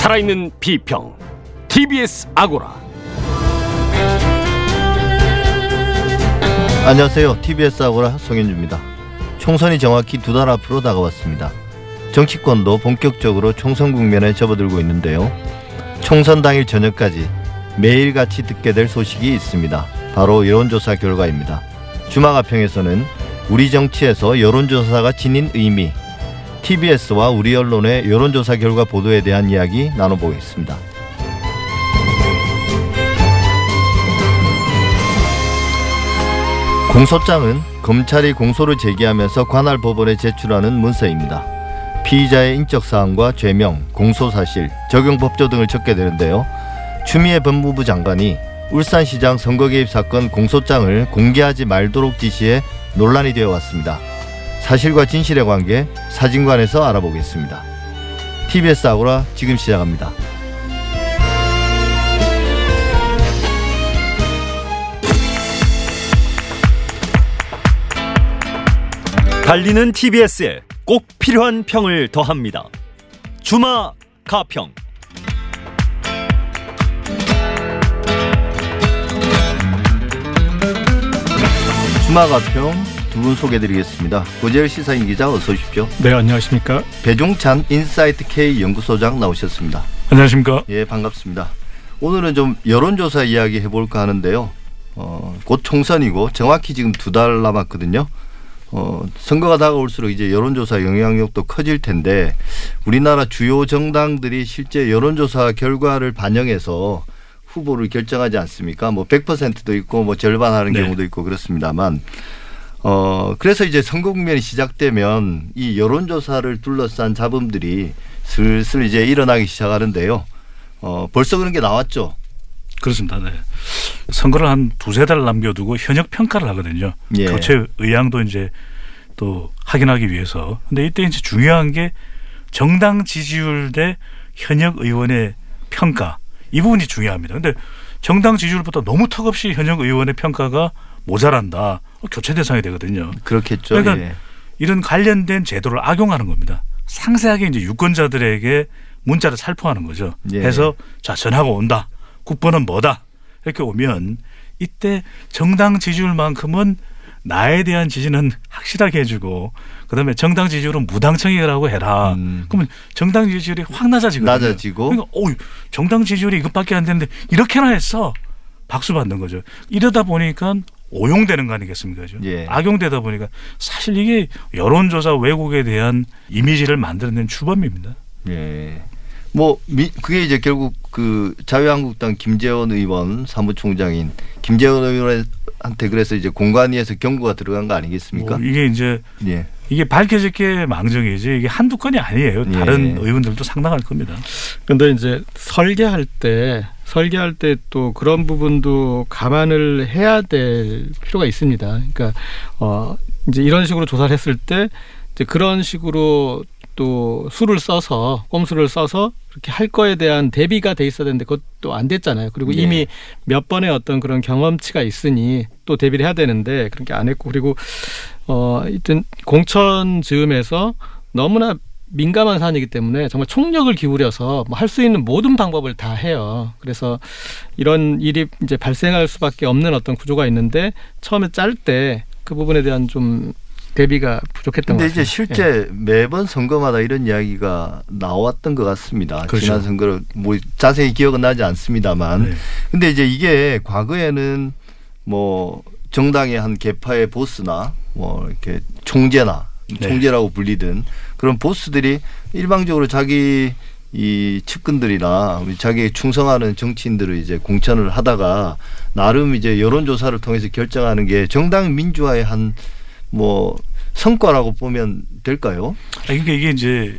살아있는 비평 TBS 아고라 안녕하세요. TBS 아고라 송현주입니다. 총선이 정확히 두 달 앞으로 다가왔습니다. 정치권도 본격적으로 총선 국면에 접어들고 있는데요. 총선 당일 저녁까지 매일같이 듣게 될 소식이 있습니다. 바로 여론조사 결과입니다. 주마가평에서는 우리 정치에서 여론조사가 지닌 의미, TBS와 우리 언론의 여론조사 결과 보도에 대한 이야기 나눠보겠습니다. 공소장은 검찰이 공소를 제기하면서 관할 법원에 제출하는 문서입니다. 피의자의 인적 사항과 죄명, 공소 사실, 적용 법조 등을 적게 되는데요. 추미애 법무부 장관이 울산시장 선거 개입 사건 공소장을 공개하지 말도록 지시해 논란이 되어 왔습니다. 사실과 진실의 관계 사진관에서 알아보겠습니다. TBS 아고라 지금 시작합니다. 달리는 TBS에 꼭 필요한 평을 더합니다. 주마 가평. 주마 가평 두 분 소개드리겠습니다. 고재열 시사인 기자 어서 오십시오. 네, 안녕하십니까? 배종찬 인사이트 K 연구소장 나오셨습니다. 안녕하십니까? 예, 반갑습니다. 오늘은 좀 여론조사 이야기 해볼까 하는데요. 어, 곧 총선이고 정확히 지금 두 달 남았거든요. 어, 선거가 다가올수록 이제 여론조사 영향력도 커질 텐데 우리나라 주요 정당들이 실제 여론조사 결과를 반영해서 후보를 결정하지 않습니까? 뭐 100%도 있고 뭐 절반 하는 네. 경우도 있고 그렇습니다만 어, 그래서 이제 선거 국면이 시작되면 이 여론조사를 둘러싼 잡음들이 슬슬 이제 일어나기 시작하는데요. 어, 벌써 그런 게 나왔죠. 그렇습니다. 네. 선거를 한 두세 달 남겨두고 현역 평가를 하거든요. 예. 교체 의향도 이제 또 확인하기 위해서. 근데 이때 이제 중요한 게 정당 지지율 대 현역 의원의 평가. 이 부분이 중요합니다. 근데 정당 지지율보다 너무 턱없이 현역 의원의 평가가 모자란다. 교체 대상이 되거든요. 그렇겠죠. 그러니까 예. 이런 관련된 제도를 악용하는 겁니다. 상세하게 이제 유권자들에게 문자를 살포하는 거죠. 예. 해서 자 전화가 온다. 국번은 뭐다. 이렇게 오면 이때 정당 지지율만큼은 나에 대한 지지는 확실하게 해주고 그다음에 정당 지지율은 무당청이라고 해라. 음. 그러면 정당 지지율이 확 낮아지거든요. 낮아지고. 그러니까 오 정당 지지율이 이것밖에 안 되는데 이렇게나 했어. 박수 받는 거죠. 이러다 보니까 오용되는 거 아니겠습니까? 그죠? 예. 악용되다 보니까 사실 이게 여론조사 왜곡에 대한 이미지를 만들어낸 추범입니다. 예. 뭐 미, 그게 이제 결국 그 자유한국당 김재원 의원 사무총장인 김재원 의원한테 그래서 이제 공관위에서 경고가 들어간 거 아니겠습니까? 뭐 이게 이제 예. 이게 밝혀질 게 망정이지 이게 한두 건이 아니에요. 예. 다른 의원들도 상당할 겁니다. 근데 이제 설계할 때 설계할 때 또 그런 부분도 감안을 해야 될 필요가 있습니다. 그러니까 어 이제 이런 식으로 조사를 했을 때 이제 그런 식으로 또 수를 써서 꼼수를 써서 그렇게 할 거에 대한 대비가 돼 있어야 되는데 그것도 안 됐잖아요. 그리고 네. 이미 몇 번의 어떤 그런 경험치가 있으니 또 대비를 해야 되는데 그런 게 안 했고 그리고 어 하여튼 공천 즈음에서 너무나 민감한 사안이기 때문에 정말 총력을 기울여서 뭐 할 수 있는 모든 방법을 다 해요. 그래서 이런 일이 이제 발생할 수밖에 없는 어떤 구조가 있는데 처음에 짤 때 그 부분에 대한 좀 대비가 부족했던 것 근데 같습니다. 이제 실제 매번 선거마다 이런 이야기가 나왔던 것 같습니다. 그렇죠. 지난 선거를 뭐 자세히 기억은 나지 않습니다만, 네. 근데 이제 이게 과거에는 뭐 정당의 한 계파의 보스나 뭐 이렇게 총재나 네. 총재라고 불리든 그런 보스들이 일방적으로 자기 이 측근들이나 자기에 충성하는 정치인들을 이제 공천을 하다가 나름 이제 여론조사를 통해서 결정하는 게 정당 민주화의 한 뭐 성과라고 보면 될까요? 아, 그러니까 이게 이제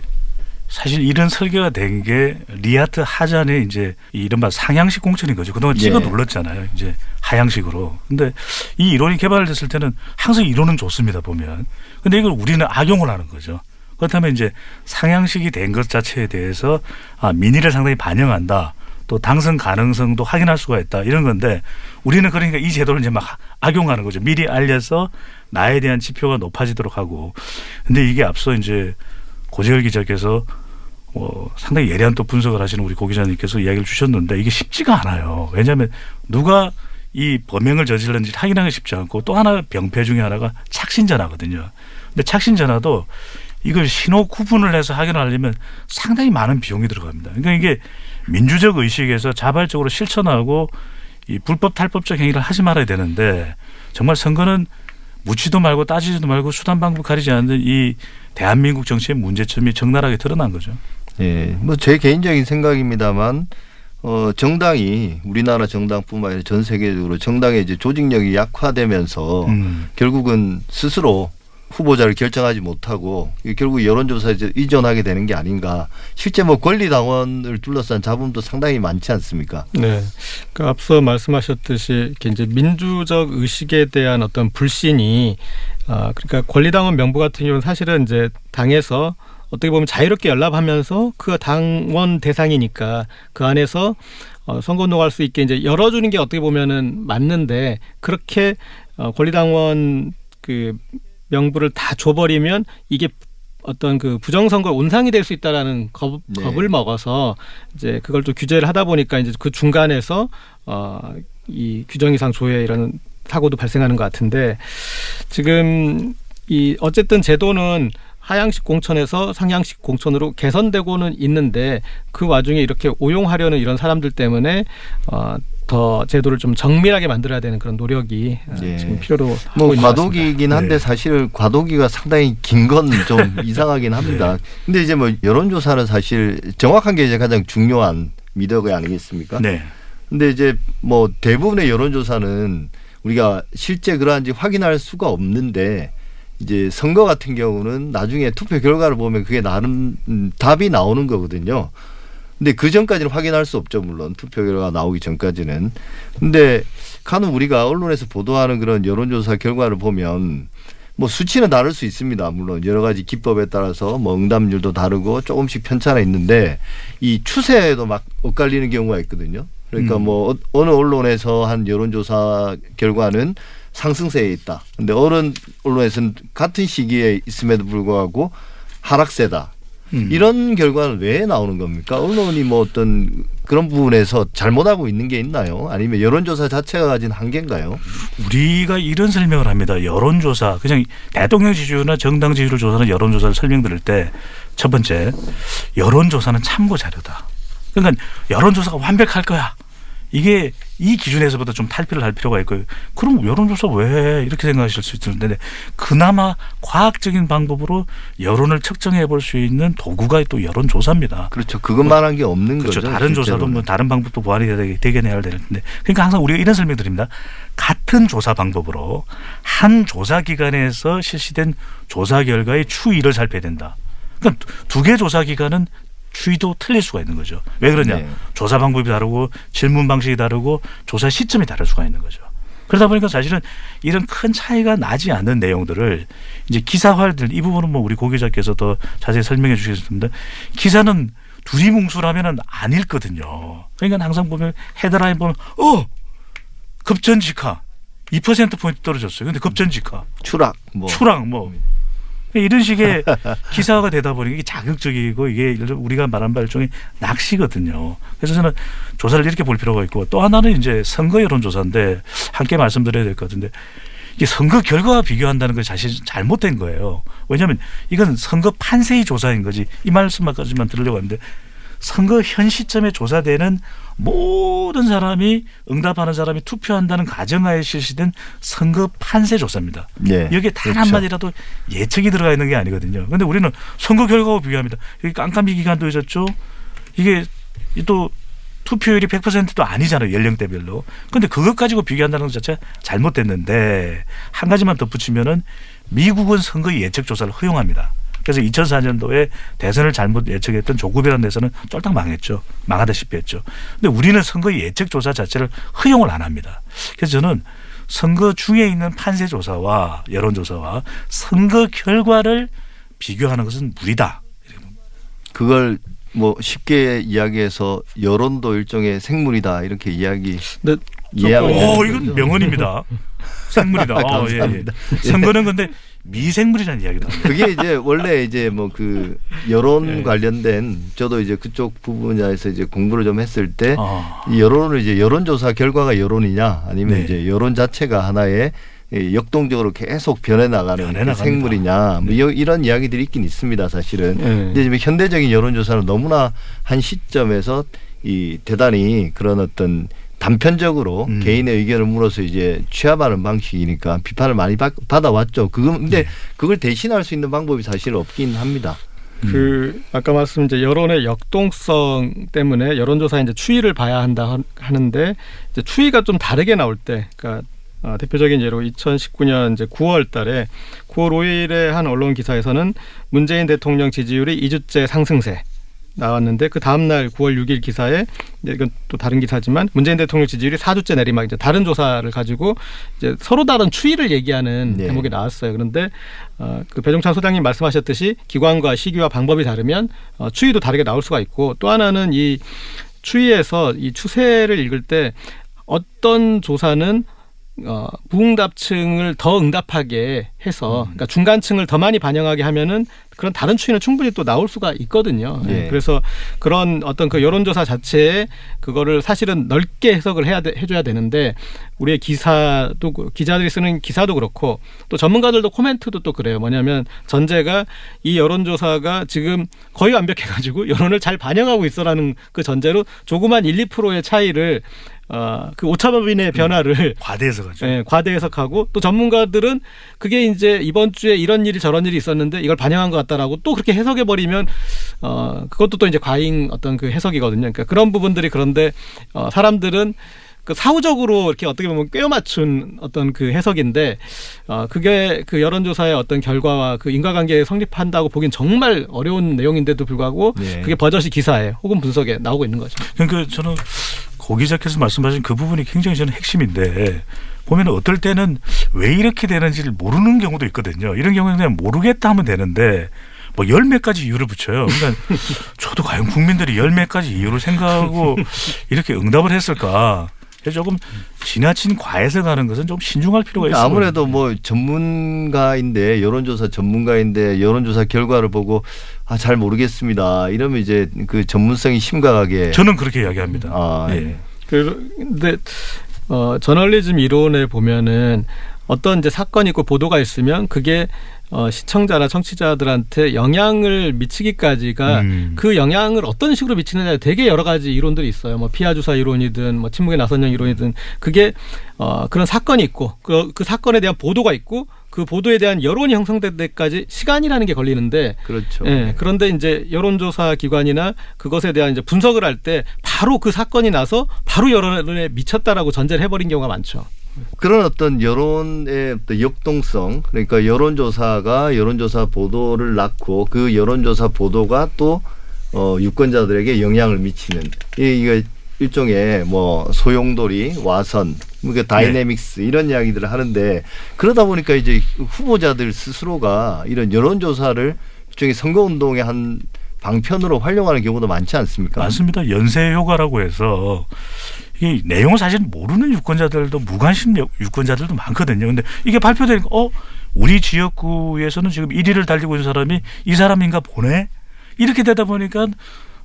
사실 이런 설계가 된 게 리아트 하잔의 이제 이 이른바 상향식 공천인 거죠. 그동안 찍어 예. 눌렀잖아요. 이제 하향식으로. 근데 이 이론이 개발됐을 때는 항상 이론은 좋습니다. 보면. 근데 이걸 우리는 악용을 하는 거죠. 그렇다면 이제 상향식이 된 것 자체에 대해서 아, 민의를 상당히 반영한다. 또 당선 가능성도 확인할 수가 있다. 이런 건데 우리는 그러니까 이 제도를 이제 막 악용하는 거죠. 미리 알려서 나에 대한 지표가 높아지도록 하고. 근데 이게 앞서 이제 고재열 기자께서 어, 상당히 예리한 또 분석을 하시는 우리 고 기자님께서 이야기를 주셨는데 이게 쉽지가 않아요. 왜냐하면 누가 이 범행을 저질렀는지 확인하기 쉽지 않고 또 하나 병폐 중에 하나가 착신 전화거든요. 근데 착신 전화도 이걸 신호 구분을 해서 확인하려면 상당히 많은 비용이 들어갑니다. 그러니까 이게 민주적 의식에서 자발적으로 실천하고 이 불법 탈법적 행위를 하지 말아야 되는데 정말 선거는 묻지도 말고 따지지도 말고 수단 방법 가리지 않는 이 대한민국 정치의 문제점이 적나라하게 드러난 거죠. 예, 뭐 제 개인적인 생각입니다만 어 정당이 우리나라 정당뿐만 아니라 전 세계적으로 정당의 이제 조직력이 약화되면서 음. 결국은 스스로 후보자를 결정하지 못하고 결국 여론조사에 이제 의존하게 되는 게 아닌가. 실제 뭐 권리당원을 둘러싼 잡음도 상당히 많지 않습니까? 네. 그 앞서 말씀하셨듯이 이제 민주적 의식에 대한 어떤 불신이 아 그러니까 권리당원 명부 같은 경우는 사실은 이제 당에서 어떻게 보면 자유롭게 연락하면서 그 당원 대상이니까 그 안에서 어, 선거 운동할 수 있게 이제 열어주는 게 어떻게 보면은 맞는데 그렇게 어, 권리당원 그 명부를 다 줘버리면 이게 어떤 그 부정선거 온상이 될 수 있다라는 겁, 네. 겁을 먹어서 이제 그걸 또 규제를 하다 보니까 이제 그 중간에서 어 이 규정 이상 조회 이런 사고도 발생하는 것 같은데 지금 이 어쨌든 제도는 하향식 공천에서 상향식 공천으로 개선되고는 있는데 그 와중에 이렇게 오용하려는 이런 사람들 때문에 어 더 제도를 좀 정밀하게 만들어야 되는 그런 노력이 어, 예. 지금 필요로 하고 뭐. 과도기이긴 한데 네. 사실 과도기가 상당히 긴 건 좀 이상하긴 합니다. 근데 이제 뭐 여론조사는 사실 정확한 게 이제 가장 중요한 미덕이 아니겠습니까? 네. 근데 이제 뭐 대부분의 여론조사는 우리가 실제 그러한지 확인할 수가 없는데 이제 선거 같은 경우는 나중에 투표 결과를 보면 그게 나름 음, 답이 나오는 거거든요. 근데 그 전까지는 확인할 수 없죠, 물론 투표 결과가 나오기 전까지는. 근데 간혹 우리가 언론에서 보도하는 그런 여론조사 결과를 보면 뭐 수치는 다를 수 있습니다. 물론 여러 가지 기법에 따라서 뭐 응답률도 다르고 조금씩 편차가 있는데 이 추세에도 막 엇갈리는 경우가 있거든요. 그러니까 음. 뭐 어- 어느 언론에서 한 여론조사 결과는 상승세에 있다. 근데 어느 언론에서는 같은 시기에 있음에도 불구하고 하락세다. 음. 이런 결과는 왜 나오는 겁니까? 언론이 뭐 어떤 그런 부분에서 잘못하고 있는 게 있나요? 아니면 여론조사 자체가 가진 한계인가요? 우리가 이런 설명을 합니다. 여론조사 그냥 대통령 지지율이나 정당 지지율을 조사하는 여론조사를 설명드릴 때 첫 번째 여론조사는 참고 자료다. 그러니까 여론조사가 완벽할 거야. 이게 이 기준에서부터 좀 탈피를 할 필요가 있고요. 그럼 여론조사 왜 이렇게 생각하실 수 있는데 그나마 과학적인 방법으로 여론을 측정해 볼 수 있는 도구가 또 여론조사입니다. 그렇죠. 그것만 한 게 없는 그렇죠. 거죠. 다른 조사도 실제로는. 뭐 다른 방법도 보완이 되게- 되겠네야 되는데 그러니까 항상 우리가 이런 설명 드립니다. 같은 조사 방법으로 한 조사 기관에서 실시된 조사 결과의 추이를 살펴야 된다. 그러니까 두 개 조사 기관은 추이도 틀릴 수가 있는 거죠. 왜 그러냐? 네. 조사 방법이 다르고 질문 방식이 다르고 조사 시점이 다를 수가 있는 거죠. 그러다 보니까 사실은 이런 큰 차이가 나지 않는 내용들을 이제 기사화들 이 부분은 뭐 우리 고 기자께서 더 자세히 설명해 주시겠습니다. 기사는 두리뭉술하면은 안 읽거든요. 그러니까 항상 보면 헤드라인 보면 어 급전직하 2% 포인트 떨어졌어요. 근데 급전직하 추락 뭐 추락 뭐 이런 식의 기사가 되다 보니 이게 자극적이고 이게 우리가 말한 바 일종의 낚시거든요. 그래서 저는 조사를 이렇게 볼 필요가 있고 또 하나는 이제 선거 여론조사인데 함께 말씀드려야 될 것 같은데 이게 선거 결과와 비교한다는 건 사실 잘못된 거예요. 왜냐하면 이건 선거 판세의 조사인 거지 이 말씀까지만 들으려고 하는데 선거 현 시점에 조사되는 모든 사람이 응답하는 사람이 투표한다는 가정하에 실시된 선거 판세 조사입니다. 네. 여기에 단 그렇죠. 한마디라도 예측이 들어가 있는 게 아니거든요. 근데 우리는 선거 결과와 비교합니다. 여기 깜깜이 기간도 있었죠. 이게 또 투표율이 100%도 아니잖아요. 연령대별로. 근데 그것 가지고 비교한다는 것 자체가 잘못됐는데 한 가지만 덧붙이면은 미국은 선거 예측 조사를 허용합니다. 그래서 2004년도에 대선을 잘못 예측했던 조국이라는 데서는 쫄딱 망했죠. 망하다시피 했죠. 근데 우리는 선거 예측 조사 자체를 허용을 안 합니다. 그래서 저는 선거 중에 있는 판세 조사와 여론 조사와 선거 결과를 비교하는 것은 무리다. 그걸 뭐 쉽게 이야기해서 여론도 일종의 생물이다 이렇게 이야기 근데 이해하고 오, 이건. 명언입니다. 생물이다. 어, 예, 예. 감사합니다. 선거는 근데 미생물이라는 이야기도 합니다. 그게 이제 원래 이제 뭐 그 여론 네. 관련된 저도 이제 그쪽 부분에서 이제 공부를 좀 했을 때 아, 이 여론을 이제 여론조사 결과가 여론이냐 아니면 네. 이제 여론 자체가 하나의 이 역동적으로 계속 변해 나가는 변해 그 나갑니다. 생물이냐 뭐 네. 이- 이런 이야기들이 있긴 있습니다 사실은 네. 근데 지금 현대적인 여론조사는 너무나 한 시점에서 이 대단히 그런 어떤 단편적으로 음. 개인의 의견을 물어서 이제 취합하는 방식이니까 비판을 많이 받, 받아왔죠. 그거 근데 네. 그걸 대신할 수 있는 방법이 사실 없긴 합니다. 그 아까 말씀 이제 여론의 역동성 때문에 여론조사 이제 추이를 봐야 한다 하- 하는데 이제 추이가 좀 다르게 나올 때, 그러니까 어, 대표적인 예로 2019년 이제 9월달에 9월 5일에 한 언론 기사에서는 문재인 대통령 지지율이 2주째 상승세 나왔는데 그 다음 날 9월 6일 기사에 이건 또 다른 기사지만 문재인 대통령 지지율이 4주째 내리막 이제 다른 조사를 가지고 이제 서로 다른 추이를 얘기하는 네. 대목이 나왔어요. 그런데 어, 그 배종찬 소장님 말씀하셨듯이 기관과 시기와 방법이 다르면 어, 추이도 다르게 나올 수가 있고 또 하나는 이 추이에서 이 추세를 읽을 때 어떤 조사는 어, 부응답층을 더 응답하게 해서 그러니까 중간층을 더 많이 반영하게 하면은 그런 다른 추이는 충분히 또 나올 수가 있거든요. 예. 그래서 그런 어떤 그 여론조사 자체에 그거를 사실은 넓게 해석을 해야 돼, 해줘야 되는데 우리의 기사도 그- 기자들이 쓰는 기사도 그렇고 또 전문가들도 코멘트도 또 그래요. 뭐냐면 전제가 이 여론조사가 지금 거의 완벽해가지고 여론을 잘 반영하고 있어라는 그 전제로 조그만 1, 2%의 차이를 어, 그 오차범위의 변화를 과대해서 가지고. 예, 과대 해석하고 또 전문가들은 그게 이제 이번 주에 이런 일이 저런 일이 있었는데 이걸 반영한 것 같다라고 또 그렇게 해석해 버리면 어 그것도 또 이제 과잉 어떤 그 해석이거든요. 그러니까 그런 부분들이 그런데 어 사람들은 그 사후적으로 이렇게 어떻게 보면 꿰어 맞춘 어떤 그 해석인데 어 그게 그 여론조사의 어떤 결과와 그 인과관계에 성립한다고 보기엔 정말 어려운 내용인데도 불구하고 네. 그게 버젓이 기사에 혹은 분석에 나오고 있는 거죠. 그러니까 저는 고 기 자께서 말씀하신 그 부분이 굉장히 저는 핵심인데 보면 어떨 때는 왜 이렇게 되는지를 모르는 경우도 있거든요. 이런 경우는 그냥 모르겠다 하면 되는데 뭐 열몇 가지 이유를 붙여요. 그러니까 저도 과연 국민들이 열몇 가지 이유를 생각하고 이렇게 응답을 했을까? 그래서 조금 지나친 과해석하는 것은 좀 신중할 필요가 있어요. 아무래도 뭐 전문가인데 여론조사 전문가인데 여론조사 결과를 보고 아 잘 모르겠습니다. 이러면 이제 그 전문성이 심각하게 저는 그렇게 이야기합니다. 아, 예. 예. 그런데 어 저널리즘 이론에 보면은 어떤 이제 사건이 있고 보도가 있으면 그게 어 시청자나 청취자들한테 영향을 미치기까지가 음. 그 영향을 어떤 식으로 미치느냐에 되게 여러 가지 이론들이 있어요. 뭐 피하 주사 이론이든 뭐 침묵의 나선형 이론이든 그게 어 그런 사건이 있고 그, 그 사건에 대한 보도가 있고 그 보도에 대한 여론이 형성될 때까지 시간이라는 게 걸리는데 그렇죠. 예, 그런데 이제 여론조사 기관이나 그것에 대한 이제 분석을 할 때 바로 그 사건이 나서 바로 여론에 미쳤다라고 전제를 해버린 경우가 많죠. 그런 어떤 여론의 어떤 역동성 그러니까 여론조사가 여론조사 보도를 낳고 그 여론조사 보도가 또 어, 유권자들에게 영향을 미치는 이 이거 일종의 뭐 소용돌이 와선 그 다이내믹스 이런 이야기들을 하는데 그러다 보니까 이제 후보자들 스스로가 이런 여론조사를 일종의 선거운동의 한 방편으로 활용하는 경우도 많지 않습니까? 맞습니다. 연쇄 효과라고 해서 이 내용을 사실 모르는 유권자들도 무관심 유- 유권자들도 많거든요. 근데 이게 발표되니까 어 우리 지역구에서는 지금 1위를 달리고 있는 사람이 이 사람인가 보네. 이렇게 되다 보니까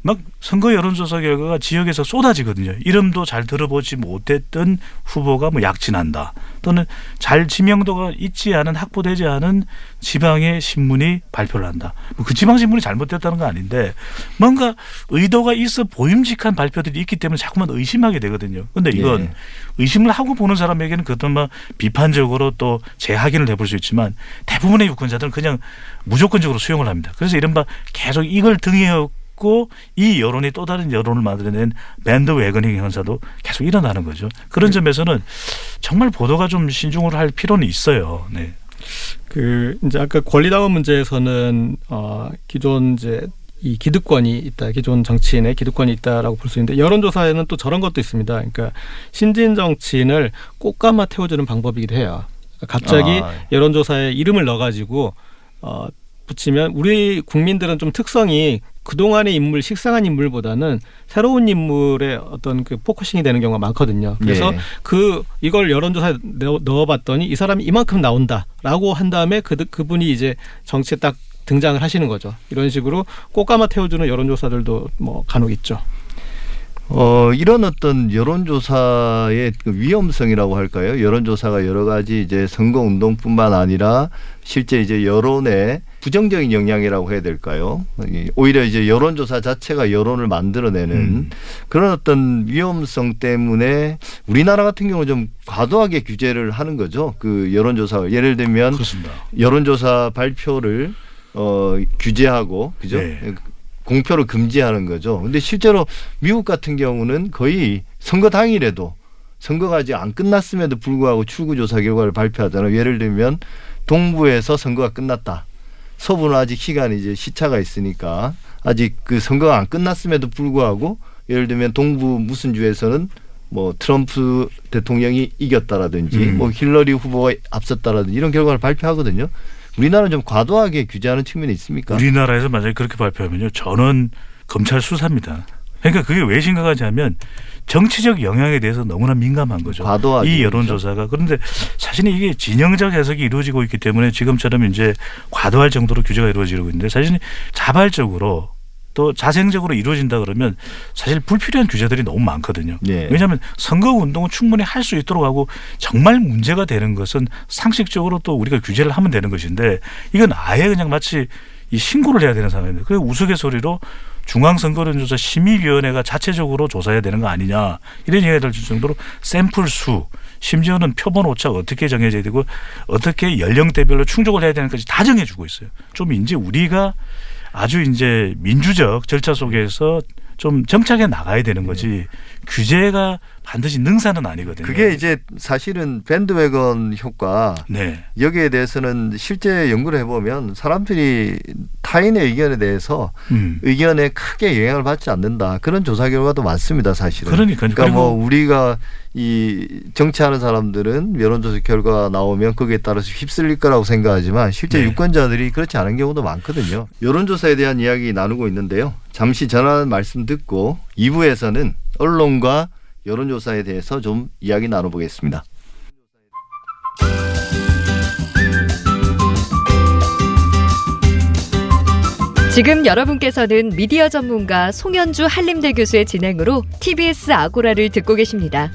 막 선거 여론조사 결과가 지역에서 쏟아지거든요. 이름도 잘 들어보지 못했던 후보가 뭐 약진한다. 또는 잘 지명도가 있지 않은 확보되지 않은 지방의 신문이 발표를 한다. 뭐 그 지방 신문이 잘못됐다는 거 아닌데 뭔가 의도가 있어 보임직한 발표들이 있기 때문에 자꾸만 의심하게 되거든요. 근데 이건 예. 의심을 하고 보는 사람에게는 그것도 뭐 비판적으로 또 재확인을 해볼 수 있지만 대부분의 유권자들은 그냥 무조건적으로 수용을 합니다. 그래서 이른바 계속 이걸 등에 업고 이 여론이 또 다른 여론을 만들어낸 밴드 웨거닝 현상도 계속 일어나는 거죠. 그런 점에서는 정말 보도가 좀 신중을 할 필요는 있어요. 네. 그 이제 아까 권리당원 문제에서는 어 기존 이제 이 기득권이 있다, 기존 정치인의 기득권이 있다라고 볼 수 있는데 여론조사에는 또 저런 것도 있습니다. 그러니까 신진 정치인을 꽃가마 태워주는 방법이기도 해요. 그러니까 갑자기 아. 여론조사에 이름을 넣어가지고 어 붙이면 우리 국민들은 좀 특성이 그동안의 인물, 식상한 인물보다는 새로운 인물의 어떤 그 focusing이 되는 경우가 많거든요. 그래서 예. 그 이걸 여론조사에 넣- 넣어 봤더니 이 사람이 이만큼 나온다라고 한 다음에 그 그분이 이제 정치에 딱 등장을 하시는 거죠. 이런 식으로 꽃가마 태워주는 여론조사들도 뭐 간혹 있죠. 어, 이런 어떤 여론조사의 그 위험성이라고 할까요? 여론조사가 여러 가지 이제 선거운동뿐만 아니라 실제 이제 여론의 부정적인 영향이라고 해야 될까요? 이 오히려 이제 여론조사 자체가 여론을 만들어내는 음. 그런 어떤 위험성 때문에 우리나라 같은 경우 좀 과도하게 규제를 하는 거죠. 그 여론조사 예를 들면 그렇습니다. 여론조사 발표를 어 규제하고 그죠? 네. 공표를 금지하는 거죠. 근데 실제로 미국 같은 경우는 거의 선거 당일에도 선거가 아직 안 끝났음에도 불구하고 출구조사 결과를 발표하잖아요. 예를 들면 동부에서 선거가 끝났다. 서부는 아직 시간이 이제 시차가 있으니까 아직 그 선거가 안 끝났음에도 불구하고 예를 들면 동부 무슨 주에서는 뭐 트럼프 대통령이 이겼다라든지 음. 뭐 힐러리 후보가 앞섰다라든지 이런 결과를 발표하거든요. 우리나라는 좀 과도하게 규제하는 측면이 있습니까? 우리나라에서 만약에 그렇게 발표하면요, 저는 검찰 수사입니다. 그러니까 그게 왜 심각하냐면 정치적 영향에 대해서 너무나 민감한 거죠. 과도하게 이 여론조사가 그런데 사실은 이게 진영적 해석이 이루어지고 있기 때문에 지금처럼 이제 과도할 정도로 규제가 이루어지고 있는데 사실은 자발적으로 또 자생적으로 이루어진다 그러면 사실 불필요한 규제들이 너무 많거든요. 네. 왜냐하면 선거 운동은 충분히 할 수 있도록 하고 정말 문제가 되는 것은 상식적으로 또 우리가 규제를 하면 되는 것인데 이건 아예 그냥 마치 이 신고를 해야 되는 상황인데 그 우스갯소리로 중앙선거론조사 심의위원회가 자체적으로 조사해야 되는 거 아니냐 이런 얘기가 될 정도로 샘플 수 심지어는 표본 오차가 어떻게 정해져야 되고 어떻게 연령대별로 충족을 해야 되는까지 다 정해주고 있어요. 좀 이제 우리가 아주 이제 민주적 절차 속에서 좀 정착해 나가야 되는 거지. 규제가 반드시 능사는 아니거든요. 그게 이제 사실은 밴드웨건 효과 네. 여기에 대해서는 실제 연구를 해보면 사람들이 타인의 의견에 대해서 음. 의견에 크게 영향을 받지 않는다 그런 조사 결과도 많습니다 사실은 그러니까요. 그러니까 뭐 우리가 이 정치하는 사람들은 여론조사 결과 나오면 거기에 따라서 휩쓸릴 거라고 생각하지만 실제 네. 유권자들이 그렇지 않은 경우도 많거든요 여론조사에 대한 이야기 나누고 있는데요 잠시 전화 말씀 듣고 2부에서는 언론과 여론조사에 대해서 좀 이야기 나눠보겠습니다. 지금 여러분께서는 미디어 전문가 송현주 한림대 교수의 진행으로 TBS 아고라를 듣고 계십니다.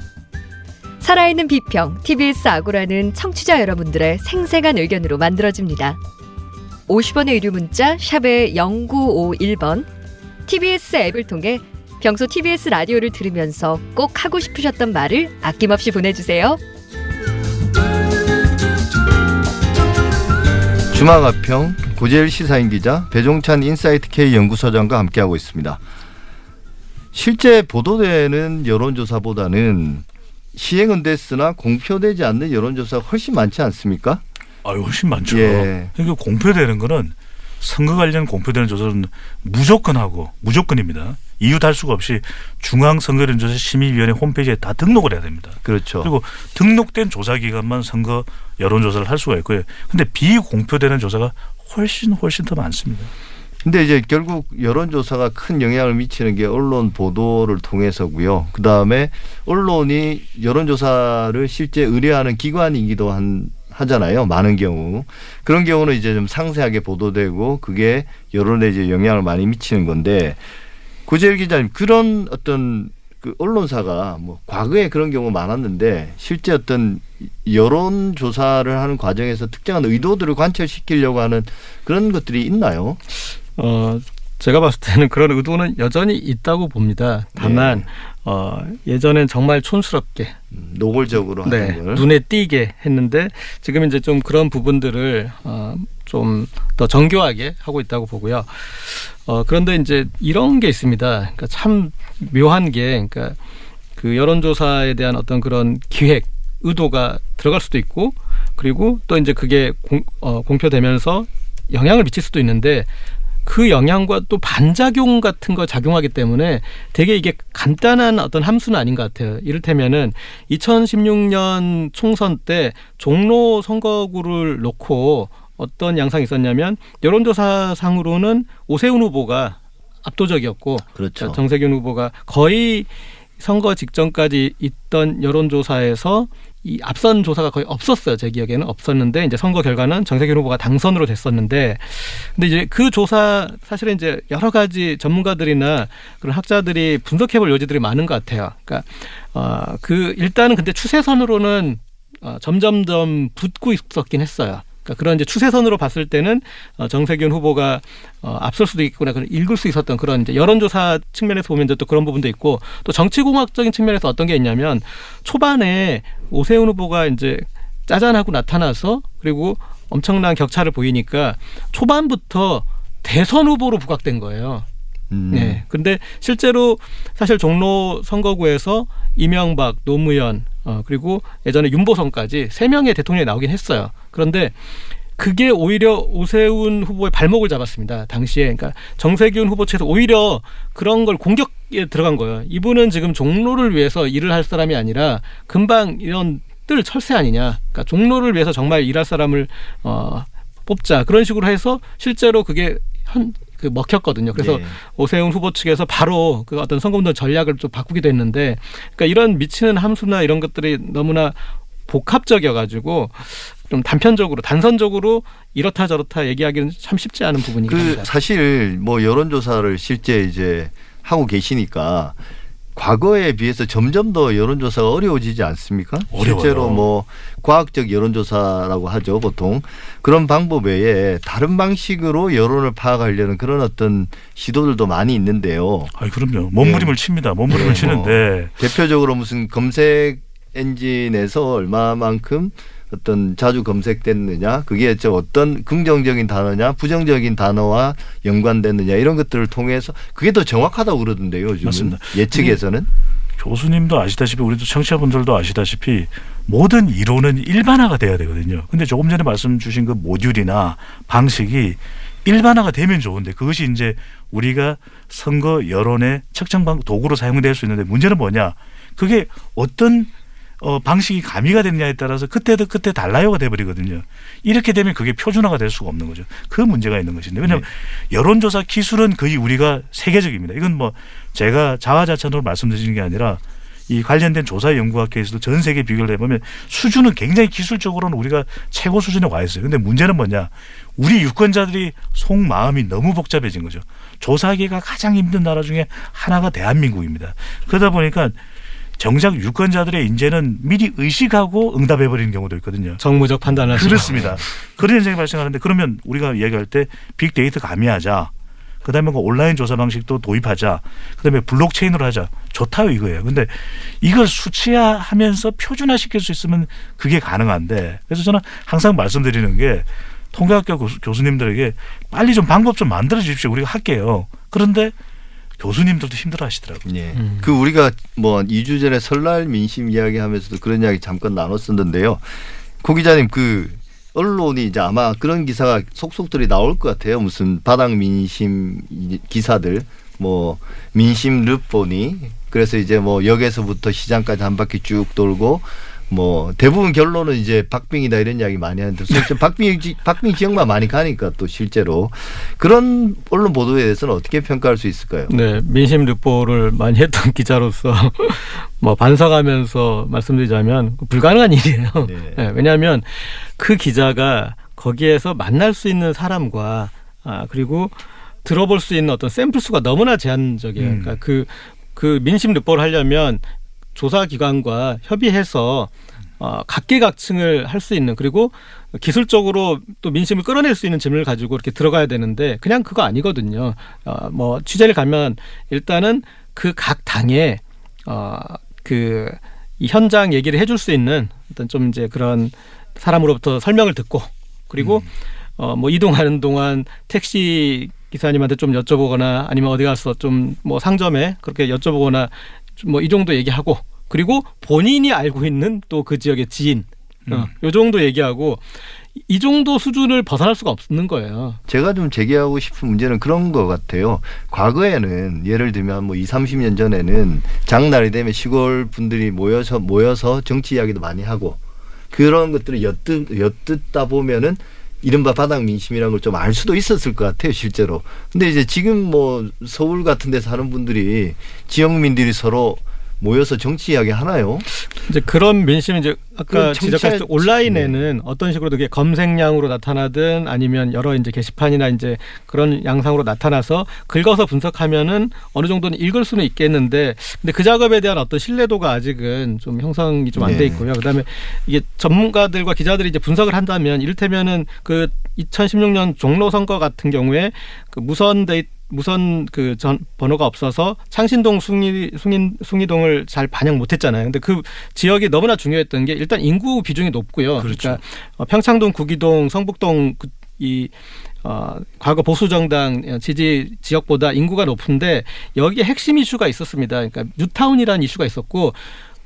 살아있는 비평 TBS 아고라는 청취자 여러분들의 생생한 의견으로 만들어집니다. 50원의 유료 문자 샵의 0951번 TBS 앱을 통해 평소 TBS 라디오를 들으면서 꼭 하고 싶으셨던 말을 아낌없이 보내주세요. 주마가평 고제규 시사인 기자 배종찬 인사이트 K 연구소장과 함께하고 있습니다. 실제 보도되는 여론조사보다는 시행은 됐으나 공표되지 않는 여론조사가 훨씬 많지 않습니까? 아유 훨씬 많죠. 예. 그러니까 공표되는 거는 선거 관련 공표되는 조사는 무조건 하고 무조건입니다. 이유 달 수가 없이 중앙선거론조사 심의위원회 홈페이지에 다 등록을 해야 됩니다. 그렇죠. 그리고 등록된 조사 기관만 선거 여론조사를 할 수가 있고요. 근데 비공표되는 조사가 훨씬 훨씬 더 많습니다. 근데 이제 결국 여론조사가 큰 영향을 미치는 게 언론 보도를 통해서고요. 그 다음에 언론이 여론조사를 실제 의뢰하는 기관이기도 한 하잖아요. 많은 경우 그런 경우는 이제 좀 상세하게 보도되고 그게 여론에 이제 영향을 많이 미치는 건데 구재일 기자님 그런 어떤 그 언론사가 뭐 과거에 그런 경우 많았는데 실제 어떤 여론 조사를 하는 과정에서 특정한 의도들을 관철시키려고 하는 그런 것들이 있나요? 어, 제가 봤을 때는 그런 의도는 여전히 있다고 봅니다. 다만 네. 어, 예전엔 정말 촌스럽게 음, 노골적으로 네, 걸. 눈에 띄게 했는데 지금 이제 좀 그런 부분들을 어, 좀 더 정교하게 하고 있다고 보고요. 어, 그런데 이제 이런 게 있습니다. 그러니까 참 묘한 게 그러니까 그 여론조사에 대한 어떤 그런 기획 의도가 들어갈 수도 있고 그리고 또 이제 그게 공, 어, 공표되면서 영향을 미칠 수도 있는데 그 영향과 또 반작용 같은 거 작용하기 때문에 되게 이게 간단한 어떤 함수는 아닌 것 같아요. 이를테면은 2016년 총선 때 종로 선거구를 놓고 어떤 양상이 있었냐면 여론조사상으로는 오세훈 후보가 압도적이었고 그렇죠. 정세균 후보가 거의 선거 직전까지 있던 여론조사에서 이 앞선 조사가 거의 없었어요. 제 기억에는 없었는데 이제 선거 결과는 정세균 후보가 당선으로 됐었는데 근데 이제 그 조사 사실은 이제 여러 가지 전문가들이나 그런 학자들이 분석해 볼 여지들이 많은 것 같아요. 그러니까 어그 일단은 근데 추세선으로는 어 점점점 붙고 있었긴 했어요. 그러니까 그런 이제 추세선으로 봤을 때는 어, 정세균 후보가 어, 앞설 수도 있구나 그런 읽을 수 있었던 그런 이제 여론조사 측면에서 보면 또 그런 부분도 있고 또 정치공학적인 측면에서 어떤 게 있냐면 초반에 오세훈 후보가 이제 짜잔하고 나타나서 그리고 엄청난 격차를 보이니까 초반부터 대선 후보로 부각된 거예요. 음. 네. 근데 실제로 사실 종로 선거구에서 이명박, 노무현, 어, 그리고 예전에 윤보성까지 세 명의 대통령이 나오긴 했어요. 그런데 그게 오히려 오세훈 후보의 발목을 잡았습니다. 당시에. 그러니까 정세균 후보 측에서 오히려 그런 걸 공격에 들어간 거예요. 이분은 지금 종로를 위해서 일을 할 사람이 아니라 금방 이런 뜰 철새 아니냐. 그러니까 종로를 위해서 정말 일할 사람을 어 뽑자. 그런 식으로 해서 실제로 그게 한 그 먹혔거든요. 그래서 네. 오세훈 후보 측에서 바로 그 어떤 선거운동 전략을 좀 바꾸기도 했는데, 그러니까 이런 미치는 함수나 이런 것들이 너무나 복합적이어가지고 좀 단편적으로 단선적으로 이렇다 저렇다 얘기하기는 참 쉽지 않은 부분이긴 그 합니다. 사실 뭐 여론조사를 실제 이제 하고 계시니까 과거에 비해서 점점 더 여론조사가 어려워지지 않습니까? 어려워요. 실제로 뭐 과학적 여론조사라고 하죠 보통 그런 방법 외에 다른 방식으로 여론을 파악하려는 그런 어떤 시도들도 많이 있는데요. 아이 그럼요. 몸부림을 칩니다. 몸부림을 네, 치는데 대표적으로 무슨 검색 엔진에서 얼마만큼 어떤 자주 검색됐느냐 그게 저 어떤 긍정적인 단어냐 부정적인 단어와 연관됐느냐 이런 것들을 통해서 그게 더 정확하다고 그러던데요 요즘은 맞습니다. 예측에서는 교수님도 아시다시피 우리도 청취자분들도 아시다시피 모든 이론은 일반화가 돼야 되거든요. 근데 조금 전에 말씀 주신 그 모듈이나 방식이 일반화가 되면 좋은데 그것이 이제 우리가 선거 여론의 측정 방 도구로 사용될 수 있는데 문제는 뭐냐? 그게 어떤 어, 방식이 가미가 됐냐에 따라서 그때도 그때 달라요가 돼버리거든요. 이렇게 되면 그게 표준화가 될 수가 없는 거죠. 그 문제가 있는 것인데 왜냐하면 여론조사 기술은 거의 우리가 세계적입니다. 이건 뭐 제가 자화자찬으로 말씀드리는 게 아니라 이 관련된 조사 연구학계에서도 전 세계 비교를 해보면 수준은 굉장히 기술적으로는 우리가 최고 수준에 와 있어요. 근데 문제는 뭐냐? 우리 유권자들이 속 마음이 너무 복잡해진 거죠. 조사하기가 가장 힘든 나라 중에 하나가 대한민국입니다. 그러다 보니까 정작 유권자들의 인재는 미리 의식하고 응답해 버리는 경우도 있거든요. 정무적 판단을. 그렇습니다. 그런 현상이 발생하는데 그러면 우리가 얘기할 때 빅데이터 가미하자. 그다음에 그 온라인 조사 방식도 도입하자. 그다음에 블록체인으로 하자. 좋다요 이거예요. 근데 이걸 수치화하면서 표준화 시킬 수 있으면 그게 가능한데 그래서 저는 항상 말씀드리는 게 통계학교 교수, 교수님들에게 빨리 좀 방법 좀 만들어 주십시오. 우리가 할게요. 그런데 교수님들도 힘들어 하시더라고요. 예. 음. 그 우리가 뭐 2주 전에 설날 민심 이야기 하면서도 그런 이야기 잠깐 나눴었는데요. 고 기자님 그 언론이 이제 아마 그런 기사가 속속들이 나올 것 같아요. 무슨 바닥 민심 기사들 뭐 민심 르보니 그래서 이제 뭐 역에서부터 시장까지 한 바퀴 쭉 돌고 뭐 대부분 결론은 이제 박빙이다 이런 이야기 많이 하는데 실제 박빙 지- 박빙 지역만 많이 가니까 또 실제로 그런 언론 보도에 대해서는 어떻게 평가할 수 있을까요? 네, 민심 르포를 많이 했던 기자로서 뭐 반성하면서 말씀드리자면 불가능한 일이에요. 네. 네, 왜냐하면 그 기자가 거기에서 만날 수 있는 사람과 아 그리고 들어볼 수 있는 어떤 샘플 수가 너무나 제한적이에요. 음. 그러니까 그, 그 민심 르포를 하려면 조사기관과 협의해서 어, 각계각층을 할 수 있는 그리고 기술적으로 또 민심을 끌어낼 수 있는 질문을 가지고 이렇게 들어가야 되는데 그냥 그거 아니거든요. 어, 뭐 취재를 가면 일단은 그 각 당에 어그 이 현장 얘기를 해줄 수 있는 어떤 좀 이제 그런 사람으로부터 설명을 듣고 그리고 어뭐 이동하는 동안 택시 기사님한테 좀 여쭤보거나 아니면 어디 가서 좀 뭐 상점에 그렇게 여쭤보거나 뭐 이 정도 얘기하고 그리고 본인이 알고 있는 또 그 지역의 지인 어, 요 정도 얘기하고 이- 이 정도 수준을 벗어날 수가 없는 거예요. 제가 좀 제기하고 싶은 문제는 그런 것 같아요. 과거에는 예를 들면 뭐 2, 30년 전에는 장날이 되면 시골 분들이 모여서 모여서 정치 이야기도 많이 하고 그런 것들을 엿듣, 엿듣다 보면은 이른바 바닥 민심이라는 걸 좀 알 수도 있었을 것 같아요, 실제로. 근데 이제 지금 뭐 서울 같은 데 사는 분들이 지역민들이 서로 모여서 정치 이야기 하나요? 이제 그런 민심이 이제 아까 그 지적하셨던 온라인에는 어떤 식으로 그게 검색량으로 나타나든 아니면 여러 이제 게시판이나 이제 그런 양상으로 나타나서 긁어서 분석하면은 어느 정도는 읽을 수는 있겠는데 근데 그 작업에 대한 어떤 신뢰도가 아직은 좀 형성이 좀 안돼 네. 있고요. 그다음에 이게 전문가들과 기자들이 이제 분석을 한다면 이를테면은 그 2016년 종로 선거 같은 경우에 그 무선 데이 무선 그 전 번호가 없어서 창신동 숭이 숭인 숭이동을 잘 반영 못했잖아요. 근데 그 지역이 너무나 중요했던 게 일단 인구 비중이 높고요. 그렇죠. 러니까 평창동, 구기동, 성북동 그, 이 어, 과거 보수 정당 지지 지역보다 인구가 높은데 여기에 핵심 이슈가 있었습니다. 그러니까 뉴타운이라는 이슈가 있었고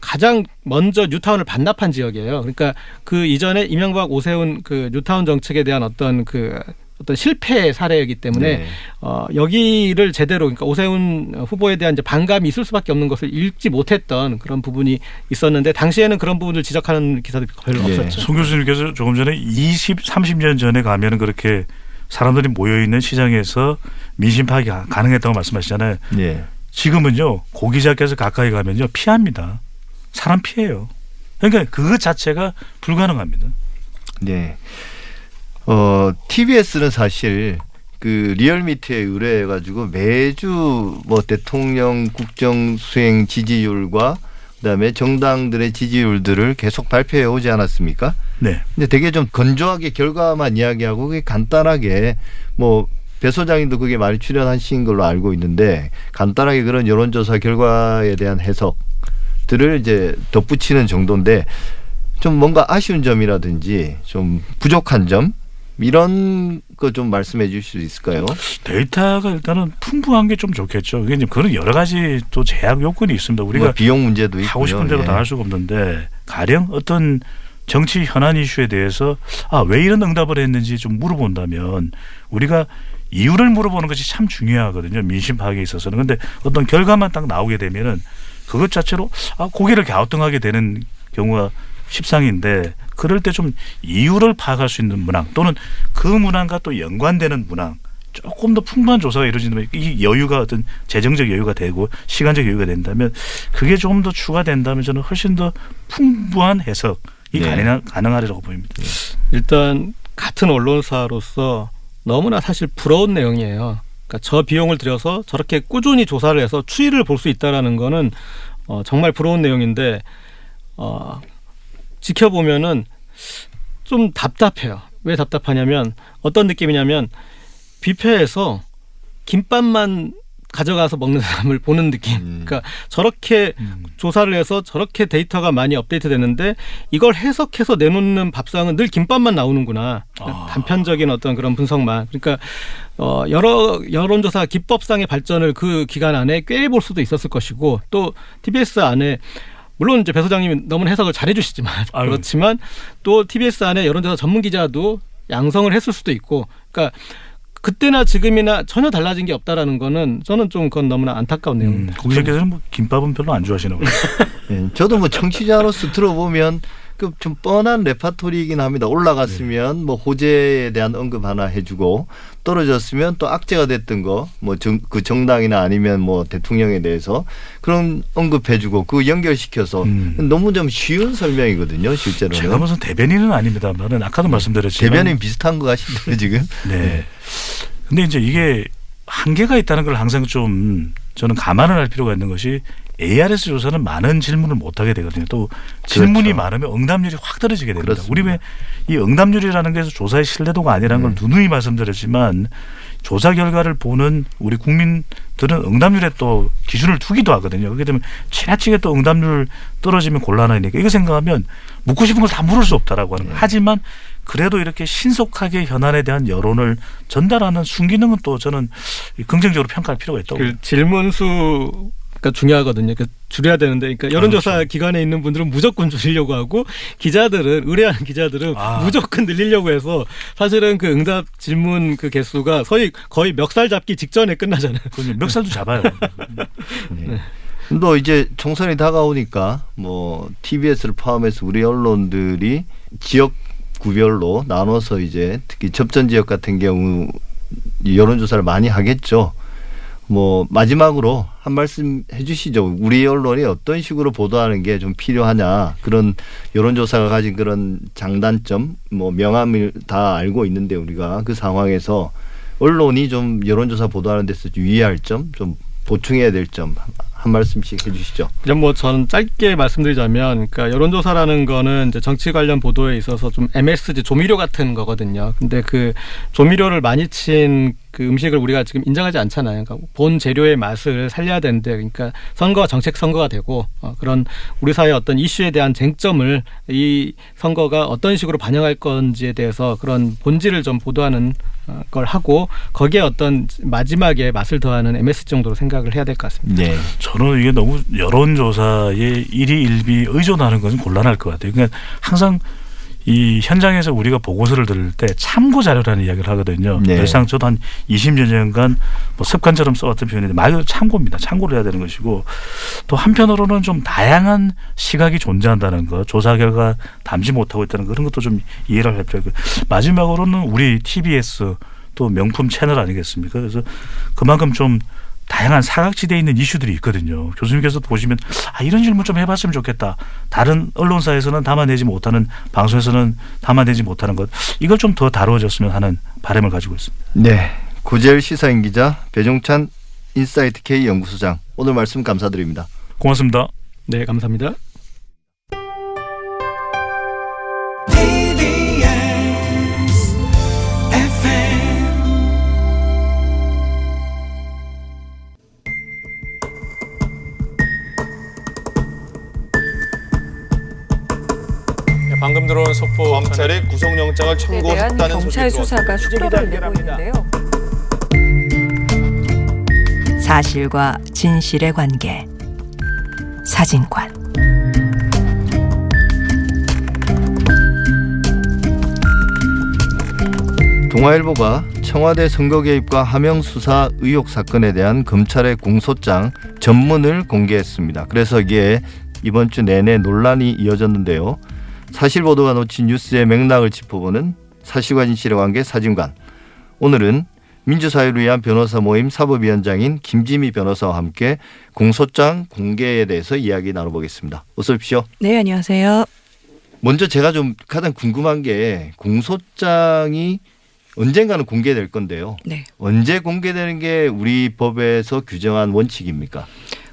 가장 먼저 뉴타운을 반납한 지역이에요. 그러니까 그 이전에 이명박 오세훈 그 뉴타운 정책에 대한 어떤 그 어떤 실패 사례이기 때문에 네. 어, 여기를 제대로 그러니까 오세훈 후보에 대한 이제 반감이 있을 수밖에 없는 것을 읽지 못했던 그런 부분이 있었는데 당시에는 그런 부분을 지적하는 기사들이 별로 예. 없었죠. 송 교수님께서 조금 전에 20, 30년 전에 가면은 그렇게 사람들이 모여 있는 시장에서 민심 파악이 가- 가능했다고 말씀하시잖아요. 예. 지금은요 고기자께서 가까이 가면요 피합니다. 사람 피해요. 그러니까 그것 자체가 불가능합니다. 네. 어, TBS는 사실 그 리얼미터에 의뢰해가지고 매주 뭐 대통령 국정 수행 지지율과 그다음에 정당들의 지지율들을 계속 발표해 오지 않았습니까? 네. 근데 되게 좀 건조하게 결과만 이야기하고 그게 간단하게 뭐 배 소장님도 그게 많이 출연하신 걸로 알고 있는데 간단하게 그런 여론조사 결과에 대한 해석들을 이제 덧붙이는 정도인데 좀 뭔가 아쉬운 점이라든지 좀 부족한 점 이런 거 좀 말씀해 주실 수 있을까요? 데이터가 일단은 풍부한 게 좀 좋겠죠. 그게 이제 그런 여러 가지 또 제약 요건이 있습니다. 우리가 뭐 비용 문제도 있고요. 하고 싶은 대로 예. 다 할 수가 없는데 가령 어떤 정치 현안 이슈에 대해서 아 왜 이런 응답을 했는지 좀 물어본다면 우리가 이유를 물어보는 것이 참 중요하거든요 민심 파악에 있어서는 근데 어떤 결과만 딱 나오게 되면은 그것 자체로 아 고개를 갸우뚱하게 되는 경우가 십상인데 그럴 때 좀 이유를 파악할 수 있는 문항 또는 그 문항과 또 연관되는 문항 조금 더 풍부한 조사가 이루어진다면 이 여유가 어떤 재정적 여유가 되고 시간적 여유가 된다면 그게 조금 더 추가된다면 저는 훨씬 더 풍부한 해석이 네. 가능하, 가능하리라고 보입니다. 일단 같은 언론사로서 너무나 사실 부러운 내용이에요. 그러니까 저 비용을 들여서 저렇게 꾸준히 조사를 해서 추이를 볼 수 있다라는 거는 어, 정말 부러운 내용인데 어, 지켜보면은 좀 답답해요. 왜 답답하냐면 어떤 느낌이냐면 뷔페에서 김밥만 가져가서 먹는 사람을 보는 느낌. 음. 그러니까 저렇게 조사를 해서 저렇게 데이터가 많이 업데이트 됐는데 이걸 해석해서 내놓는 밥상은 늘 김밥만 나오는구나. 아. 단편적인 어떤 그런 분석만. 그러니까 어 여러 여론조사 기법상의 발전을 그 기간 안에 꽤 볼 수도 있었을 것이고 또 TBS 안에 물론 이제 배 소장님이 너무 해석을 잘해 주시지만 아유. 그렇지만 또 TBS 안에 여론조사 전문 기자도 양성을 했을 수도 있고 그러니까 그때나 지금이나 전혀 달라진 게 없다라는 거는 저는 좀 그건 너무나 안타까운 음, 내용입니다. 고기자께서는 뭐 김밥은 별로 안 좋아하시나 보요 예, 저도 뭐 청취자로서 들어보면 그 좀 뻔한 레파토리이긴 합니다. 올라갔으면 뭐 호재에 대한 언급 하나 해주고 떨어졌으면 또 악재가 됐던 거 뭐 그 정당이나 아니면 뭐 대통령에 대해서 그런 언급해주고 그 연결시켜서 음. 너무 좀 쉬운 설명이거든요. 실제로는 제가 무슨 대변인은 아닙니다만은 아까도 말씀드렸지만 대변인 비슷한 것 같신데요 지금. 네. 근데 이제 이게 한계가 있다는 걸 항상 좀 저는 감안을 할 필요가 있는 것이 ARS 조사는 많은 질문을 못 하게 되거든요. 또 질문이 그렇죠. 많으면 응답률이 확 떨어지게 됩니다. 그렇습니다. 우리 왜 이 응답률이라는 것에서 조사의 신뢰도가 아니라는 음. 걸 누누이 말씀드렸지만 조사 결과를 보는 우리 국민들은 응답률에 또 기준을 두기도 하거든요. 그렇게 되면 지나치게 또 응답률 떨어지면 곤란하니까 이거 생각하면 묻고 싶은 걸 다 물을 수 없다라고 하는 거예요. 하지만 그래도 이렇게 신속하게 현안에 대한 여론을 전달하는 순기능은 또 저는 긍정적으로 평가할 필요가 있다고 그 질문수 가 중요하거든요. 그 줄여야 되는데, 그러니까 여론조사 그렇죠. 기관에 있는 분들은 무조건 줄이려고 하고 기자들은 의뢰하는 기자들은 아. 무조건 늘리려고 해서 사실은 그 응답 질문 그 개수가 거의 거의 멱살 잡기 직전에 끝나잖아요. 멱살도 잡아요. 네. 또 이제 총선이 다가오니까 뭐 TBS를 포함해서 우리 언론들이 지역 구별로 나눠서 이제 특히 접전 지역 같은 경우 여론조사를 많이 하겠죠. 뭐 마지막으로 한 말씀 해주시죠. 우리 언론이 어떤 식으로 보도하는 게 좀 필요하냐 그런 여론조사가 가진 그런 장단점, 뭐 명암을 다 알고 있는데 우리가 그 상황에서 언론이 좀 여론조사 보도하는 데서 유의할 점, 좀 보충해야 될 점 한 말씀씩 해주시죠. 그냥 뭐 저는 짧게 말씀드리자면, 그러니까 여론조사라는 거는 이제 정치 관련 보도에 있어서 좀 MSG 조미료 같은 거거든요. 근데 그 조미료를 많이 친 그 음식을 우리가 지금 인정하지 않잖아요. 그러니까 본 재료의 맛을 살려야 되는데, 그러니까 선거가 정책 선거가 되고 어, 그런 우리 사회 어떤 이슈에 대한 쟁점을 이 선거가 어떤 식으로 반영할 건지에 대해서 그런 본질을 좀 보도하는 어, 걸 하고 거기에 어떤 마지막에 맛을 더하는 MSG 정도로 생각을 해야 될 것 같습니다. 네. 저는 이게 너무 여론조사에 일희일비 의존하는 것은 곤란할 것 같아요. 그러니까 항상 이 현장에서 우리가 보고서를 들을 때 참고 자료라는 이야기를 하거든요. 네. 늘상 저도 한 20여 년간 뭐 습관처럼 써왔던 표현인데 말 그대로 참고입니다. 참고를 해야 되는 것이고 또 한편으로는 좀 다양한 시각이 존재한다는 것, 조사 결과 담지 못하고 있다는 그런 것도 좀 이해를 할 필요가 있고 마지막으로는 우리 TBS 또 명품 채널 아니겠습니까? 그래서 그만큼 좀 다양한 사각지대에 있는 이슈들이 있거든요. 교수님께서도 보시면 아 이런 질문 좀 해봤으면 좋겠다. 다른 언론사에서는 담아내지 못하는 방송에서는 담아내지 못하는 것 이걸 좀 더 다루어졌으면 하는 바람을 가지고 있습니다. 네. 고제규 시사인 기자 배종찬 인사이트 K 연구소장 오늘 말씀 감사드립니다. 고맙습니다. 네, 감사합니다. 들어온 속보 검찰이 구속영장을 청구했다는 경찰 소식이 수사가 속도를 내고 있는데요. 사실과 진실의 관계 사진관 동아일보가 청와대 선거 개입과 하명 수사 의혹 사건에 대한 검찰의 공소장 전문을 공개했습니다. 그래서 이게 이번 주 내내 논란이 이어졌는데요. 사실 보도가 놓친 뉴스의 맥락을 짚어보는 사실과 진실의 관계 사진관. 오늘은 민주사회를 위한 변호사 모임 사법위원장인 김지미 변호사와 함께 공소장 공개에 대해서 이야기 나눠보겠습니다. 어서 오십시오. 네 안녕하세요 먼저 제가 좀 가장 궁금한 게 공소장이 언젠가는 공개될 건데요. 네. 언제 공개되는 게 우리 법에서 규정한 원칙입니까?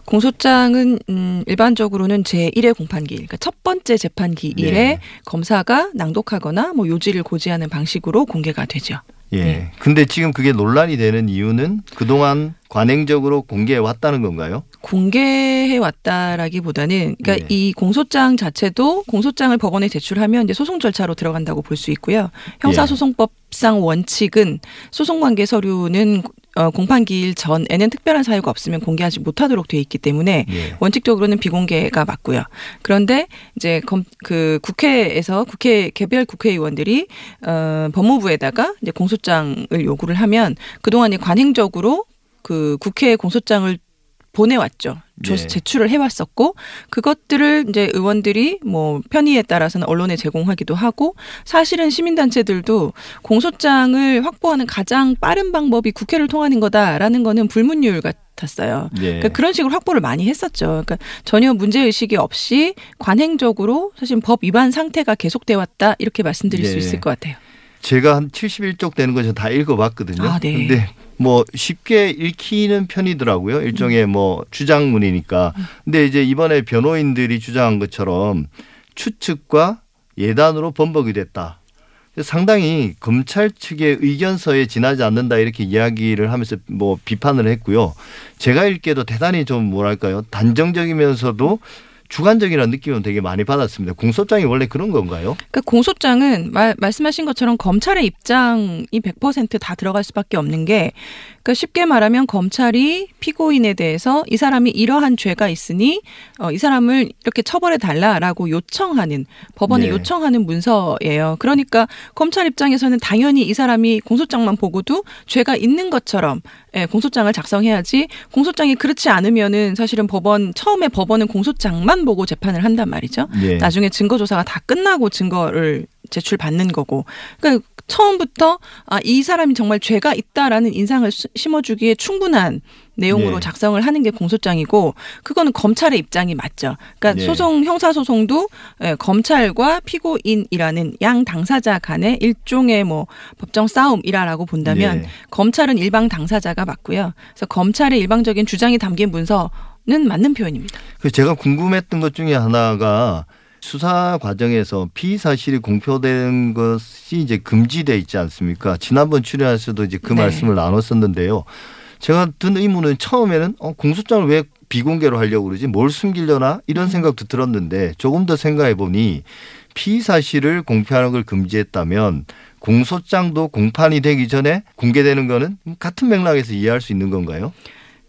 공소장은 음, 일반적으로는 제 1회 공판기일, 그러니까 첫 번째 재판기일에 네. 검사가 낭독하거나 뭐 요지를 고지하는 방식으로 공개가 되죠. 예. 네. 근데 지금 그게 논란이 되는 이유는 그동안 관행적으로 공개해 왔다는 건가요? 공개해 왔다라기보다는 그러니까 네. 이 공소장 자체도 공소장을 법원에 제출하면 이제 소송 절차로 들어간다고 볼 수 있고요. 형사소송법상 원칙은 소송 관계 서류는 어, 공판기일 전에는 특별한 사유가 없으면 공개하지 못하도록 돼 있기 때문에 예. 원칙적으로는 비공개가 맞고요. 그런데 이제 검, 그 국회에서 국회 개별 국회의원들이 어, 법무부에다가 이제 공소장을 요구를 하면 그동안 이 관행적으로 그 국회에 공소장을 보내왔죠. 조- 네. 제출을 해왔었고 그것들을 이제 의원들이 뭐 편의에 따라서는 언론에 제공하기도 하고 사실은 시민단체들도 공소장을 확보하는 가장 빠른 방법이 국회를 통하는 거다라는 거는 불문율 같았어요. 예. 그러니까 그런 식으로 확보를 많이 했었죠. 그러니까 전혀 문제 의식이 없이 관행적으로 사실 법 위반 상태가 계속돼 왔다 이렇게 말씀드릴 수 네. 있을 것 같아요. 제가 한 71쪽 되는 거다 읽어봤거든요. 아, 네. 근데 뭐 쉽게 읽히는 편이더라고요. 음. 일종의 뭐 주장문이니까. 근데 이제 이번에 변호인들이 주장한 것처럼 추측과 예단으로 번복이 됐다. 상당히 검찰 측의 의견서에 지나지 않는다 이렇게 이야기를 하면서 뭐 비판을 했고요. 제가 읽기에도 대단히 좀 뭐랄까요 단정적이면서도 주관적이라는 느낌은 되게 많이 받았습니다. 공소장이 원래 그런 건가요? 그러니까 공소장은 말, 말씀하신 것처럼 검찰의 입장이 100%다 들어갈 수밖에 없는 게 그러니까 쉽게 말하면 검찰이 피고인에 대해서 이 사람이 이러한 죄가 있으니 어, 이 사람을 이렇게 처벌해 달라라고 요청하는 법원에 네. 요청하는 문서예요. 그러니까 검찰 입장에서는 당연히 이 사람이 공소장만 보고도 죄가 있는 것처럼 예, 공소장을 작성해야지 공소장이 그렇지 않으면은 사실은 법원 처음에 법원은 공소장만 보고 재판을 한단 말이죠. 예. 나중에 증거 조사가 다 끝나고 증거를 제출받는 거고. 그러니까 처음부터 아, 이 사람이 정말 죄가 있다라는 인상을 수- 심어주기에 충분한 내용으로 네. 작성을 하는 게 공소장이고 그거는 검찰의 입장이 맞죠. 그러니까 네. 소송 형사 소송도 예, 검찰과 피고인이라는 양 당사자 간의 일종의 뭐 법정 싸움이라라고 본다면 네. 검찰은 일방 당사자가 맞고요. 그래서 검찰의 일방적인 주장이 담긴 문서는 맞는 표현입니다. 그 제가 궁금했던 것 중에 하나가 수사 과정에서 피의 사실이 공표된 것이 이제 금지돼 있지 않습니까? 지난번 출연에서도 이제 그 네. 말씀을 나눴었는데요. 제가 든 의문은 처음에는 어, 공소장을 왜 비공개로 하려고 그러지? 뭘 숨기려나? 이런 생각도 들었는데 조금 더 생각해 보니 피의 사실을 공표하는 걸 금지했다면 공소장도 공판이 되기 전에 공개되는 거는 같은 맥락에서 이해할 수 있는 건가요?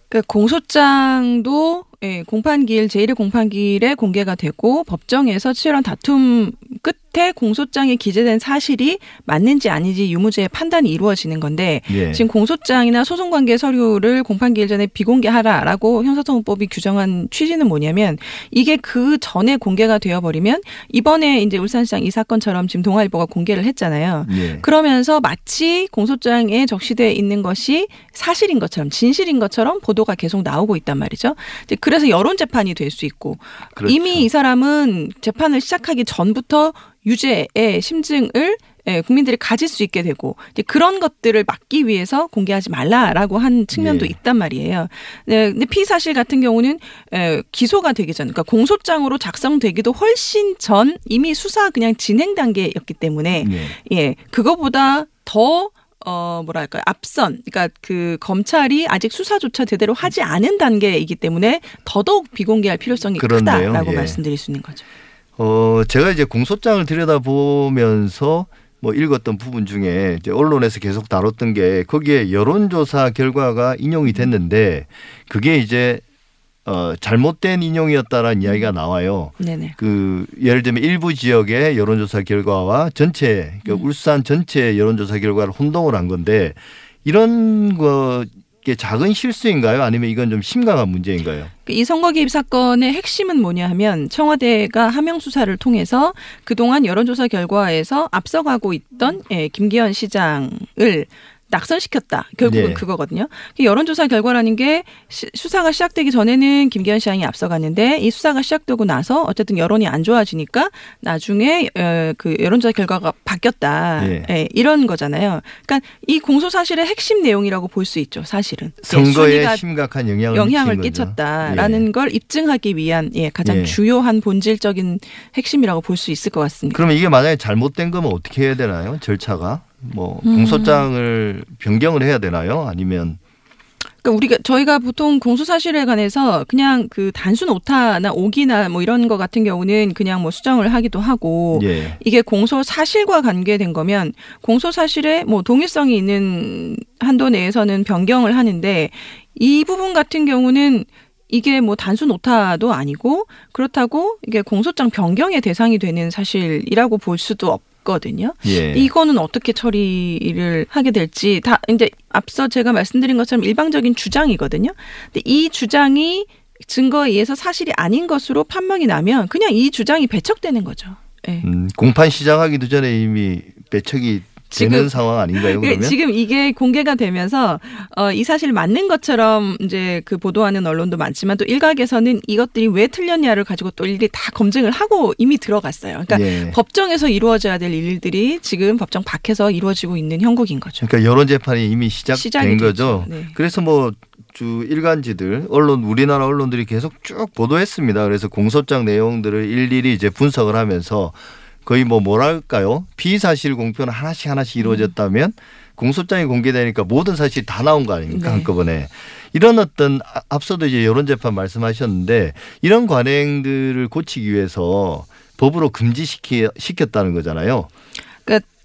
그러니까 공소장도 예, 공판기일 제1의 공판기일에 공개가 되고 법정에서 치열한 다툼 끝에 공소장에 기재된 사실이 맞는지 아닌지 유무죄의 판단이 이루어지는 건데 예. 지금 공소장이나 소송 관계 서류를 공판기일 전에 비공개하라라고 형사소송법이 규정한 취지는 뭐냐면 이게 그 전에 공개가 되어버리면 이번에 이제 울산시장 이 사건처럼 지금 동아일보가 공개를 했잖아요. 예. 그러면서 마치 공소장에 적시돼 있는 것이 사실인 것처럼 진실인 것처럼 보도가 계속 나오고 있단 말이죠. 이제 그 래서 여론 재판이 될 수 있고 그렇죠. 이미 이 사람은 재판을 시작하기 전부터 유죄의 심증을 예, 국민들이 가질 수 있게 되고 이제 그런 것들을 막기 위해서 공개하지 말라라고 한 측면도 예. 있단 말이에요. 네, 근데 피의 사실 같은 경우는 에, 기소가 되기 전, 그러니까 공소장으로 작성되기도 훨씬 전 이미 수사 그냥 진행 단계였기 때문에 예. 예, 그거보다 더 어, 뭐랄까요. 앞선, 그러니까 그 검찰이 아직 수사조차 제대로 하지 않은 단계이기 때문에 더더욱 비공개할 필요성이 그렇네요. 크다라고 예. 말씀드릴 수 있는 거죠. 어, 제가 이제 공소장을 들여다보면서 뭐 읽었던 부분 중에 이제 언론에서 계속 다뤘던 게 거기에 여론조사 결과가 인용이 됐는데 그게 이제 어, 잘못된 인용이었다라는 이야기가 나와요. 네네. 그 예를 들면 일부 지역의 여론조사 결과와 전체 그러니까 울산 전체 여론조사 결과를 혼동을 한 건데 이런 거 게 작은 실수인가요? 아니면 이건 좀 심각한 문제인가요? 이 선거 개입 사건의 핵심은 뭐냐 하면 청와대가 하명 수사를 통해서 그동안 여론조사 결과에서 앞서가고 있던 예, 김기현 시장을 낙선시켰다. 결국은 네. 그거거든요. 여론조사 결과라는 게 시- 수사가 시작되기 전에는 김기현 시장이 앞서갔는데 이 수사가 시작되고 나서 어쨌든 여론이 안 좋아지니까 나중에 어, 그 여론조사 결과가 바뀌었다. 예. 예, 이런 거잖아요. 그러니까 이 공소 사실의 핵심 내용이라고 볼 수 있죠. 사실은 예, 선거에 심각한 영향을, 영향을. 끼쳤다라는 예. 걸 입증하기 위한 예, 가장 예. 주요한 본질적인 핵심이라고 볼 수 있을 것 같습니다. 그러면 이게 만약에 잘못된 거면 어떻게 해야 되나요? 절차가 뭐 음. 공소장을 변경을 해야 되나요? 아니면 그러니까 우리가 저희가 보통 공소 사실에 관해서 그냥 그 단순 오타나 오기나 뭐 이런 거 같은 경우는 그냥 뭐 수정을 하기도 하고 예. 이게 공소 사실과 관계된 거면 공소 사실에 뭐 동일성이 있는 한도 내에서는 변경을 하는데 이 부분 같은 경우는 이게 뭐 단순 오타도 아니고 그렇다고 이게 공소장 변경의 대상이 되는 사실이라고 볼 수도 없 거든요. 예. 이거는 어떻게 처리를 하게 될지 다 이제 앞서 제가 말씀드린 것처럼 일방적인 주장이거든요. 근데 이 주장이 증거에 의해서 사실이 아닌 것으로 판명이 나면 그냥 이 주장이 배척되는 거죠. 예. 음, 공판 시작하기도 전에 이미 배척이 지금- 상황 아닌가요? 그 그러면 지금 이게 공개가 되면서 어, 이 사실 맞는 것처럼 이제 그 보도하는 언론도 많지만 또 일각에서는 이것들이 왜 틀렸냐를 가지고 또 일일이 다 검증을 하고 이미 들어갔어요. 그러니까 예. 법정에서 이루어져야 될 일들이 지금 법정 밖에서 이루어지고 있는 형국인 거죠. 그러니까 여론 재판이 이미 시작된 거죠. 네. 그래서 뭐주 일간지들 언론 우리나라 언론들이 계속 쭉 보도했습니다. 그래서 공소장 내용들을 일일이 이제 분석을 하면서 거의 뭐 뭐랄까요 피의 사실 공표는 하나씩 하나씩 이루어졌다면 공소장이 공개되니까 모든 사실이 다 나온 거 아닙니까 네. 한꺼번에 이런 어떤 아- 앞서도 이제 여론 재판 말씀하셨는데 이런 관행들을 고치기 위해서 법으로 금지시키 시켰다는 거잖아요.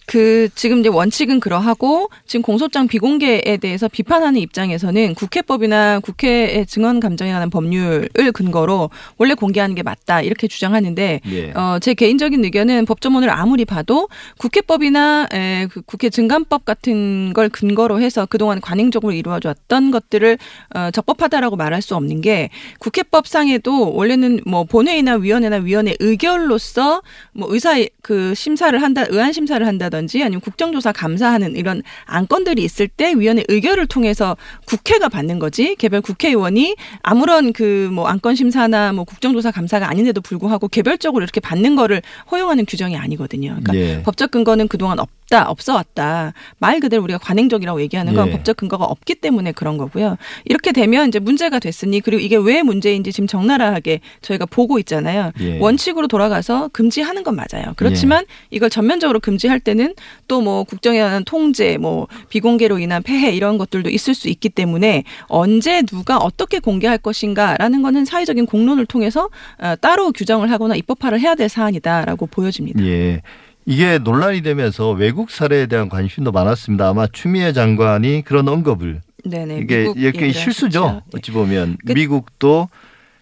그 지금 이제 원칙은 그러하고 지금 공소장 비공개에 대해서 비판하는 입장에서는 국회법이나 국회의 증언 감정이라는 법률을 근거로 원래 공개하는 게 맞다 이렇게 주장하는데 예. 어, 제 개인적인 의견은 법조문을 아무리 봐도 국회법이나 에, 그 국회 증감법 같은 걸 근거로 해서 그동안 관행적으로 이루어졌던 것들을 어, 적법하다라고 말할 수 없는 게 국회법상에도 원래는 뭐 본회의나 위원회나 위원회 의결로서 뭐 의사 그 심사를 한다 의안 심사를 한다든 지 아니면 국정조사 감사하는 이런 안건들이 있을 때 위원회 의결을 통해서 국회가 받는 거지 개별 국회의원이 아무런 그 뭐 안건 심사나 뭐 국정조사 감사가 아닌데도 불구하고 개별적으로 이렇게 받는 거를 허용하는 규정이 아니거든요. 그러니까 예. 법적 근거는 그동안 없 다, 없어 왔다. 말 그대로 우리가 관행적이라고 얘기하는 건 예. 법적 근거가 없기 때문에 그런 거고요. 이렇게 되면 이제 문제가 됐으니 그리고 이게 왜 문제인지 지금 적나라하게 저희가 보고 있잖아요. 예. 원칙으로 돌아가서 금지하는 건 맞아요. 그렇지만 이걸 전면적으로 금지할 때는 또 뭐 국정에 관한 통제, 뭐 비공개로 인한 폐해 이런 것들도 있을 수 있기 때문에 언제 누가 어떻게 공개할 것인가라는 거는 사회적인 공론을 통해서 어, 따로 규정을 하거나 입법화를 해야 될 사안이다라고 보여집니다. 예. 이게 논란이 되면서 외국 사례에 대한 관심도 많았습니다. 아마 추미애 장관이 그런 언급을 네네. 이게 이렇게 실수죠. 예. 어찌 보면 그- 미국도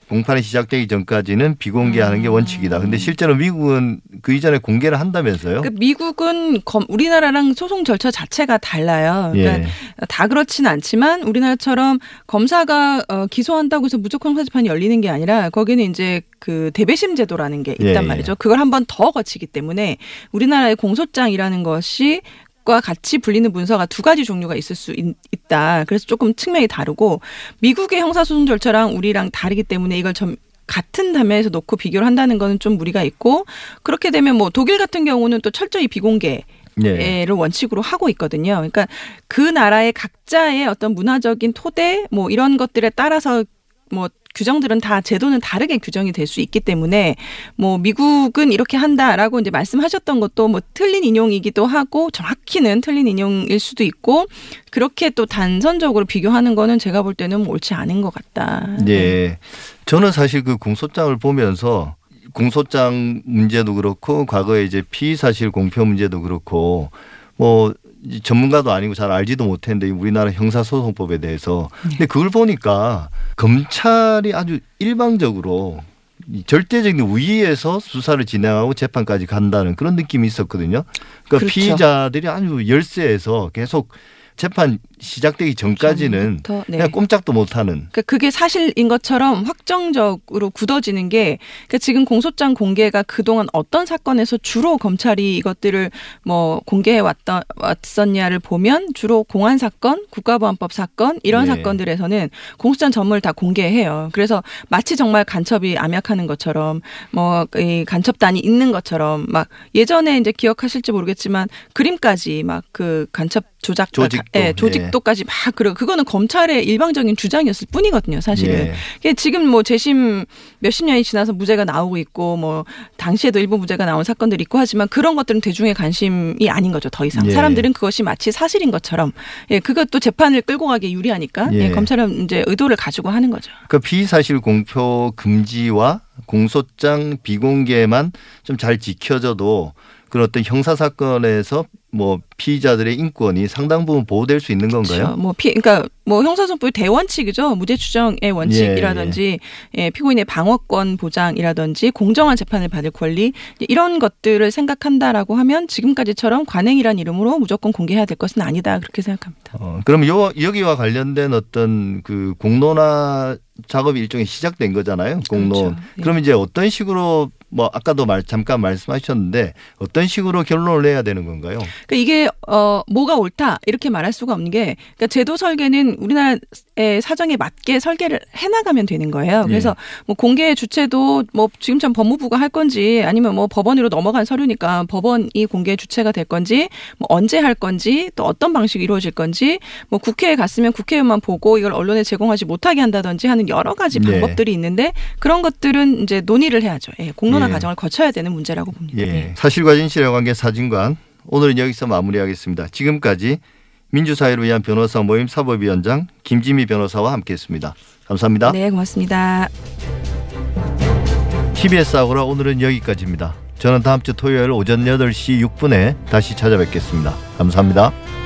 공판이 시작되기 전까지는 비공개하는 게 음. 원칙이다. 근데 실제로 미국은 그 이전에 공개를 한다면서요? 그 미국은 검- 우리나라랑 소송 절차 자체가 달라요. 그러니까 예. 다 그렇진 않지만 우리나라처럼 검사가 어, 기소한다고 해서 무조건 형사재판이 열리는 게 아니라 거기는 이제 그 대배심 제도라는 게 있단 예, 예. 말이죠. 그걸 한 번 더 거치기 때문에 우리나라의 공소장이라는 것이 과 같이 불리는 문서가 두 가지 종류가 있을 수 있, 다 그래서 조금 측면이 다르고 미국의 형사소송 절차랑 우리랑 다르기 때문에 이걸 좀 같은 담에서 놓고 비교를 한다는 거는 좀 무리가 있고 그렇게 되면 뭐 독일 같은 경우는 또 철저히 비공개 예. 를 원칙으로 하고 있거든요. 그러니까 그 나라의 각자의 어떤 문화적인 토대 뭐 이런 것들에 따라서 뭐 규정들은 다 제도는 다르게 규정이 될 수 있기 때문에 뭐 미국은 이렇게 한다라고 이제 말씀하셨던 것도 뭐 틀린 인용이기도 하고 정확히는 틀린 인용일 수도 있고 그렇게 또 단선적으로 비교하는 거는 제가 볼 때는 뭐 옳지 않은 것 같다. 예. 저는 사실 그 공소장을 보면서 공소장 문제도 그렇고 과거에 이제 피의 사실 공표 문제도 그렇고 뭐이 전문가도 아니고 잘 알지도 못했는데 우리나라 형사소송법에 대해서 근데 그걸 보니까 검찰이 아주 일방적으로 이 절대적인 우위에서 수사를 진행하고 재판까지 간다는 그런 느낌이 있었거든요. 그러니까 그렇죠. 피의자들이 아주 열세에서 계속 재판 시작되기 전까지는 전부터, 네. 그냥 꼼짝도 못하는 그러니까 그게 사실인 것처럼 확정적으로 굳어지는 게 그러니까 지금 공소장 공개가 그동안 어떤 사건에서 주로 검찰이 이것들을 뭐 공개해 왔다 왔었냐를 보면 주로 공안 사건, 국가보안법 사건 이런 네. 사건들에서는 공소장 전문을 다 공개해요. 그래서 마치 정말 간첩이 암약하는 것처럼 뭐 이 간첩단이 있는 것처럼 막 예전에 이제 기억하실지 모르겠지만 그림까지 막 그 간첩 조작 조직도, 예, 조직도까지 막 그러 그거는 검찰의 일방적인 주장이었을 뿐이거든요, 사실은. 예. 지금 뭐 재심 몇십 년이 지나서 무죄가 나오고 있고 뭐 당시에도 일부 무죄가 나온 사건들이 있고 하지만 그런 것들은 대중의 관심이 아닌 거죠, 더 이상. 예. 사람들은 그것이 마치 사실인 것처럼 예, 그것도 재판을 끌고 가기 유리하니까 예. 예, 검찰은 이제 의도를 가지고 하는 거죠. 그 피의사실 공표 금지와 공소장 비공개만 좀 잘 지켜져도 그런 어떤 형사 사건에서 뭐 피의자들의 인권이 상당 부분 보호될 수 있는 건가요? 그렇죠. 뭐 피, 그러니까 뭐 형사소송법의 대원칙이죠. 무죄 추정의 원칙이라든지 예, 피고인의 방어권 보장이라든지 공정한 재판을 받을 권리 이런 것들을 생각한다라고 하면 지금까지처럼 관행이란 이름으로 무조건 공개해야 될 것은 아니다 그렇게 생각합니다. 어, 그럼 요 여기와 관련된 어떤 그 공론화 작업이 일종의 시작된 거잖아요. 공론. 그렇죠. 예. 그럼 이제 어떤 식으로 뭐 아까도 말 잠깐 말씀하셨는데 어떤 식으로 결론을 내야 되는 건가요? 그러니까 이게 어 뭐가 옳다 이렇게 말할 수가 없는 게 그러니까 제도 설계는 우리나라의 사정에 맞게 설계를 해나가면 되는 거예요. 그래서 뭐 공개 주체도 뭐 지금처럼 법무부가 할 건지 아니면 뭐 법원으로 넘어간 서류니까 법원이 공개 주체가 될 건지 뭐 언제 할 건지 또 어떤 방식이 이루어질 건지 뭐 국회에 갔으면 국회의원만 보고 이걸 언론에 제공하지 못하게 한다든지 하는 여러 가지 네. 방법들이 있는데 그런 것들은 이제 논의를 해야죠. 예, 공론 화 예. 과정을 거쳐야 되는 문제라고 봅니다. 예. 예. 사실과 진실의 관계 사진관 오늘은 여기서 마무리하겠습니다. 지금까지 민주사회를 위한 변호사 모임 사법위원장 김지미 변호사와 함께했습니다. 감사합니다. 네, 고맙습니다. TBS 아고라 오늘은 여기까지입니다. 저는 다음 주 토요일 오전 8시 6분에 다시 찾아뵙겠습니다. 감사합니다.